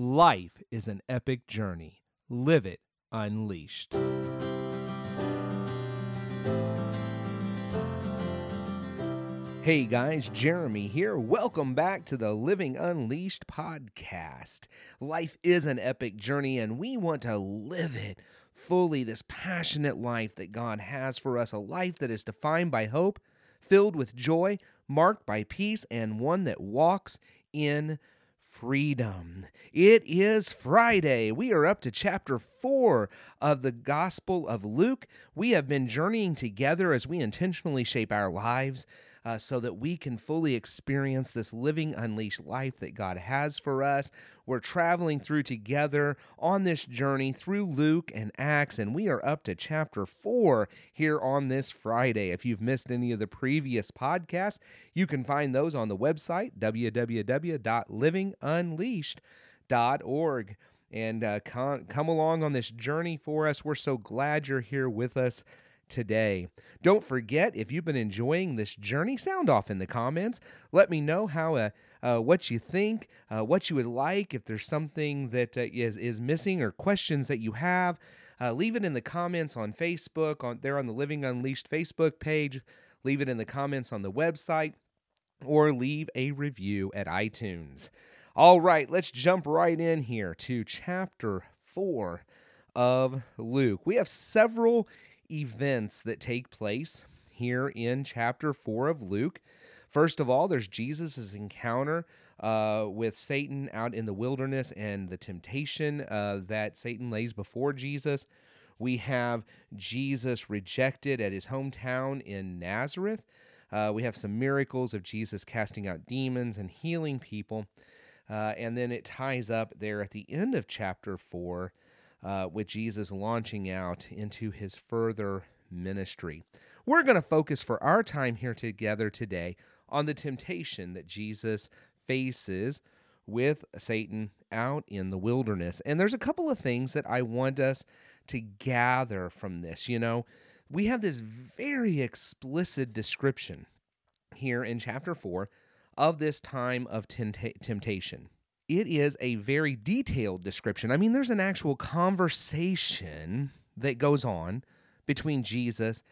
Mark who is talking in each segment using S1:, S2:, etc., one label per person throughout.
S1: Life is an epic journey. Live it unleashed. Hey guys, Jeremy here. Welcome back to the Living Unleashed podcast. Life is an epic journey, and we want to live it fully this passionate life that God has for us a life that is defined by hope, filled with joy, marked by peace, and one that walks in freedom. It is Friday. We are up to chapter 4 of the Gospel of Luke. We have been journeying together as we intentionally shape our lives uh, so that we can fully experience this living unleashed life that God has for us. We're traveling through together on this journey through Luke and Acts, and we are up to chapter 4 here on this Friday. If you've missed any of the previous podcasts, you can find those on the website, www.livingunleashed.org. And uh, come, come along on this journey for us. We're so glad you're here with us today. Don't forget, if you've been enjoying this journey, sound off in the comments. Let me know how uh, uh, what you think, uh, what you would like, if there's something that uh, is is missing or questions that you have. Uh, leave it in the comments on Facebook, on there on the Living Unleashed Facebook page. Leave it in the comments on the website, or leave a review at iTunes. All right, let's jump right in here to chapter four of Luke. We have several events that take place here in chapter 4 of Luke. First of all, there's Jesus' encounter uh, with Satan out in the wilderness and the temptation uh, that Satan lays before Jesus. We have Jesus rejected at his hometown in Nazareth. Uh, we have some miracles of Jesus casting out demons and healing people. Uh, and then it ties up there at the end of chapter 4 uh, with Jesus launching out into his further ministry. We're going to focus for our time here together today on the temptation that Jesus faces with Satan out in the wilderness. And there's a couple of things that I want us to gather from this. You know, we have this very explicit description here in chapter 4 of this time of temptation it is a very detailed description. I mean, there's an actual conversation that goes on between Jesus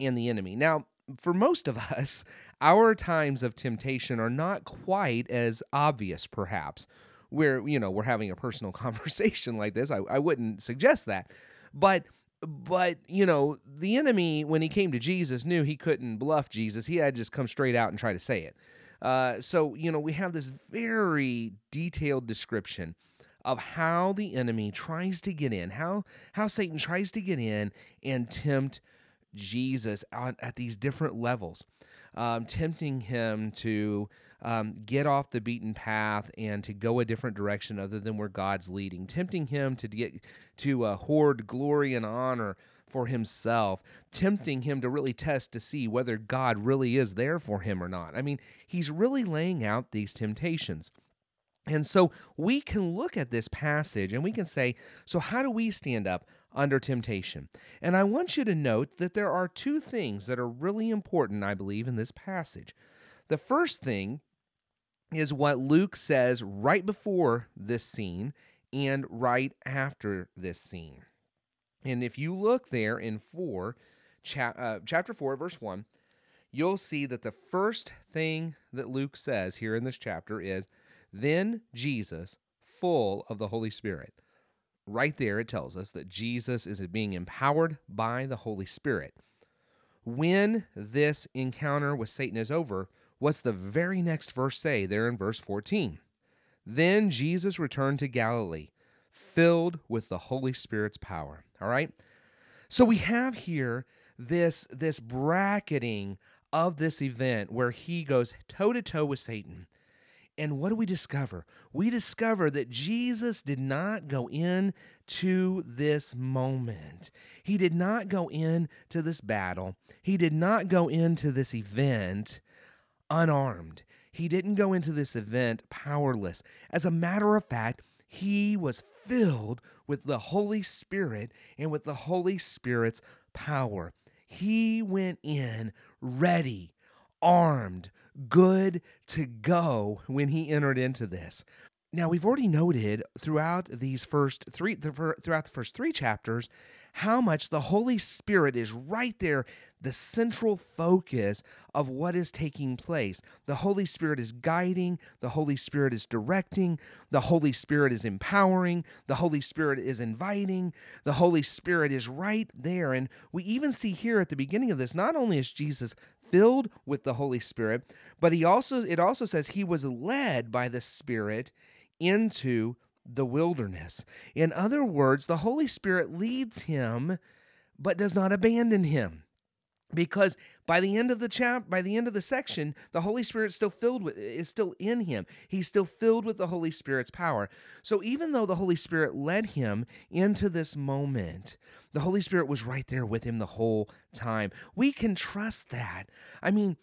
S1: and the enemy. Now, for most of us, our times of temptation are not quite as obvious, perhaps. Where, you know, we're having a personal conversation like this. I, I wouldn't suggest that. But but you know the enemy when he came to jesus knew he couldn't bluff jesus he had to just come straight out and try to say it uh, so, you know, we have this very detailed description of how the enemy tries to get in, how how Satan tries to get in and tempt Jesus at, at these different levels, um, tempting him to um, get off the beaten path and to go a different direction other than where God's leading, tempting him to get to uh, hoard glory and honor for himself, tempting him to really test to see whether God really is there for him or not. I mean, he's really laying out these temptations. And so we can look at this passage and we can say, so how do we stand up under temptation? And I want you to note that there are two things that are really important, I believe, in this passage. The first thing is what Luke says right before this scene and right after this scene. And if you look there in 4, cha- uh, chapter 4, verse 1, you'll see that the first thing that Luke says here in this chapter is, Then Jesus, full of the Holy Spirit. Right there, it tells us that Jesus is being empowered by the Holy Spirit. When this encounter with Satan is over, what's the very next verse say there in verse 14? Then Jesus returned to Galilee filled with the Holy Spirit's power. All right? So we have here this this bracketing of this event where he goes toe to toe with Satan. And what do we discover? We discover that Jesus did not go in to this moment. He did not go in to this battle. He did not go into this event unarmed. He didn't go into this event powerless. As a matter of fact, he was filled with the Holy Spirit and with the Holy Spirit's power. He went in ready, armed, good to go when he entered into this. Now, we've already noted throughout these first three, throughout the first three chapters, how much the Holy Spirit is right there, the central focus of what is taking place. The Holy Spirit is guiding, the Holy Spirit is directing, the Holy Spirit is empowering, the Holy Spirit is inviting, the Holy Spirit is right there. And we even see here at the beginning of this, not only is Jesus filled with the Holy Spirit, but he also it also says he was led by the Spirit into the wilderness. In other words, the Holy Spirit leads him but does not abandon him. Because by the end of the chap by the end of the section, the Holy Spirit still filled with is still in him. He's still filled with the Holy Spirit's power. So even though the Holy Spirit led him into this moment, the Holy Spirit was right there with him the whole time. We can trust that. I mean,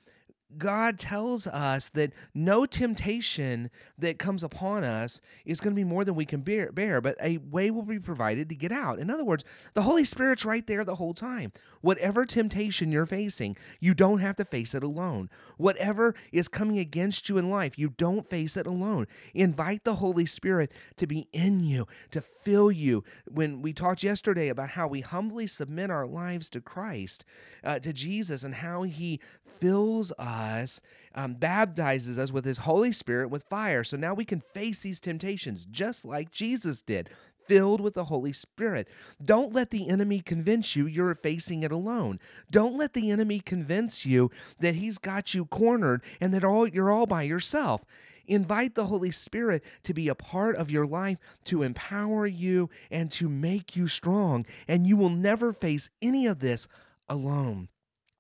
S1: God tells us that no temptation that comes upon us is going to be more than we can bear, bear, but a way will be provided to get out. In other words, the Holy Spirit's right there the whole time. Whatever temptation you're facing, you don't have to face it alone. Whatever is coming against you in life, you don't face it alone. Invite the Holy Spirit to be in you, to fill you. When we talked yesterday about how we humbly submit our lives to Christ, uh, to Jesus, and how He fills us, um, baptizes us with His Holy Spirit with fire. So now we can face these temptations just like Jesus did filled with the Holy Spirit. Don't let the enemy convince you you're facing it alone. Don't let the enemy convince you that he's got you cornered and that all you're all by yourself. Invite the Holy Spirit to be a part of your life, to empower you and to make you strong, and you will never face any of this alone.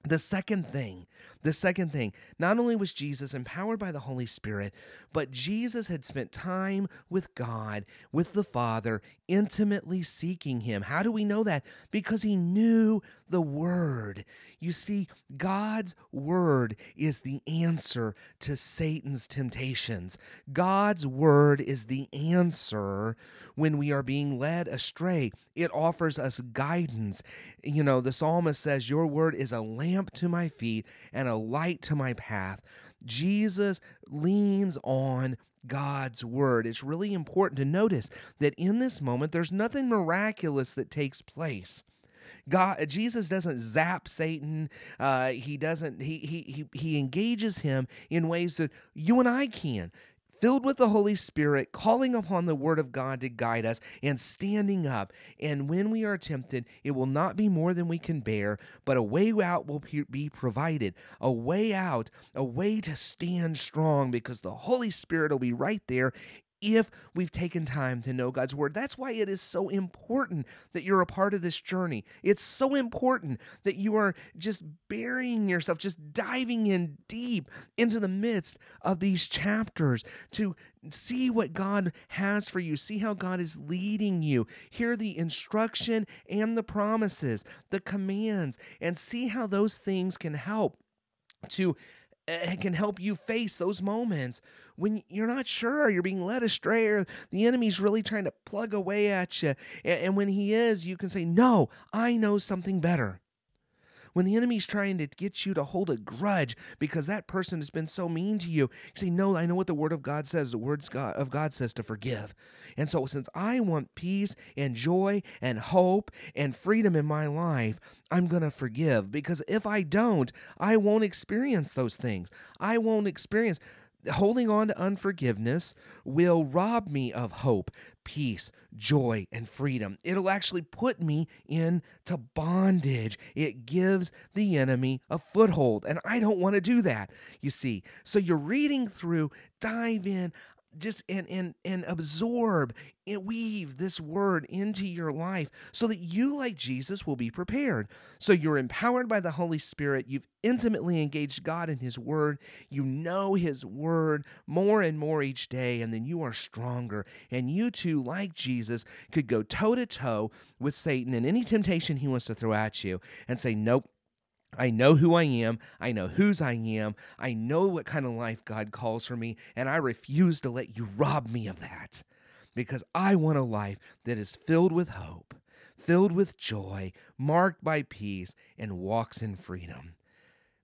S1: The second thing, the second thing, not only was Jesus empowered by the Holy Spirit, but Jesus had spent time with God, with the Father, intimately seeking Him. How do we know that? Because He knew the Word. You see, God's Word is the answer to Satan's temptations. God's Word is the answer when we are being led astray. It offers us guidance. You know, the psalmist says, Your Word is a lamp to my feet and a light to my path. Jesus leans on God's word. It's really important to notice that in this moment, there's nothing miraculous that takes place. God, Jesus doesn't zap Satan. Uh, he doesn't. He he he he engages him in ways that you and I can filled with the Holy Spirit, calling upon the Word of God to guide us, and standing up. And when we are tempted, it will not be more than we can bear, but a way out will be provided. A way out, a way to stand strong, because the Holy Spirit will be right there if we've taken time to know God's word. That's why it is so important that you're a part of this journey. It's so important that you are just burying yourself, just diving in deep into the midst of these chapters to see what God has for you, see how God is leading you, hear the instruction and the promises, the commands, and see how those things can help to it can help you face those moments when you're not sure you're being led astray or the enemy's really trying to plug away at you. And, when he is you can say no i know something better when the enemy's trying to get you to hold a grudge because that person has been so mean to you, you say, No, I know what the word of God says. The word of God says to forgive. And so, since I want peace and joy and hope and freedom in my life, I'm going to forgive because if I don't, I won't experience those things. I won't experience holding on to unforgiveness will rob me of hope, peace, joy, and freedom. It'll actually put me into bondage. It gives the enemy a foothold, and I don't want to do that, you see. So you're reading through, dive in just and and and absorb and weave this word into your life so that you like Jesus will be prepared. So you're empowered by the Holy Spirit, you've intimately engaged God in his word, you know his word more and more each day and then you are stronger. And you too like Jesus could go toe to toe with Satan and any temptation he wants to throw at you and say nope I know who I am. I know whose I am. I know what kind of life God calls for me, and I refuse to let you rob me of that because I want a life that is filled with hope, filled with joy, marked by peace, and walks in freedom.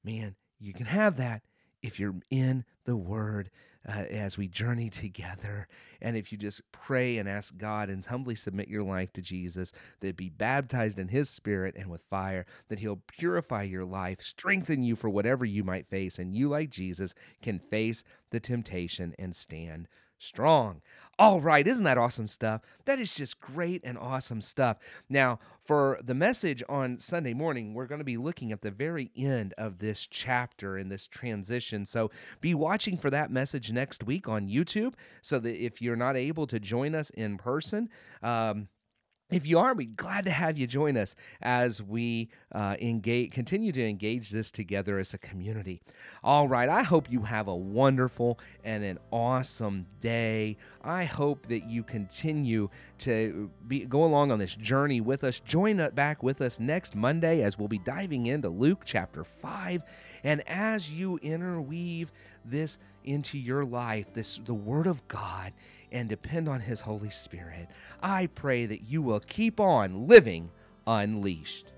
S1: Man, you can have that if you're in the Word uh, as we journey together. And if you just pray and ask God and humbly submit your life to Jesus, that be baptized in His Spirit and with fire, that He'll purify your life, strengthen you for whatever you might face, and you, like Jesus, can face the temptation and stand strong. All right, isn't that awesome stuff? That is just great and awesome stuff. Now, for the message on Sunday morning, we're going to be looking at the very end of this chapter in this transition. So be watching for that message next week on YouTube so that if you're not able to join us in person, um, if you are, we'd glad to have you join us as we uh, engage, continue to engage this together as a community. All right, I hope you have a wonderful and an awesome day. I hope that you continue to be, go along on this journey with us. Join back with us next Monday as we'll be diving into Luke chapter 5. And as you interweave this into your life, this the Word of God, and depend on His Holy Spirit. I pray that you will keep on living unleashed.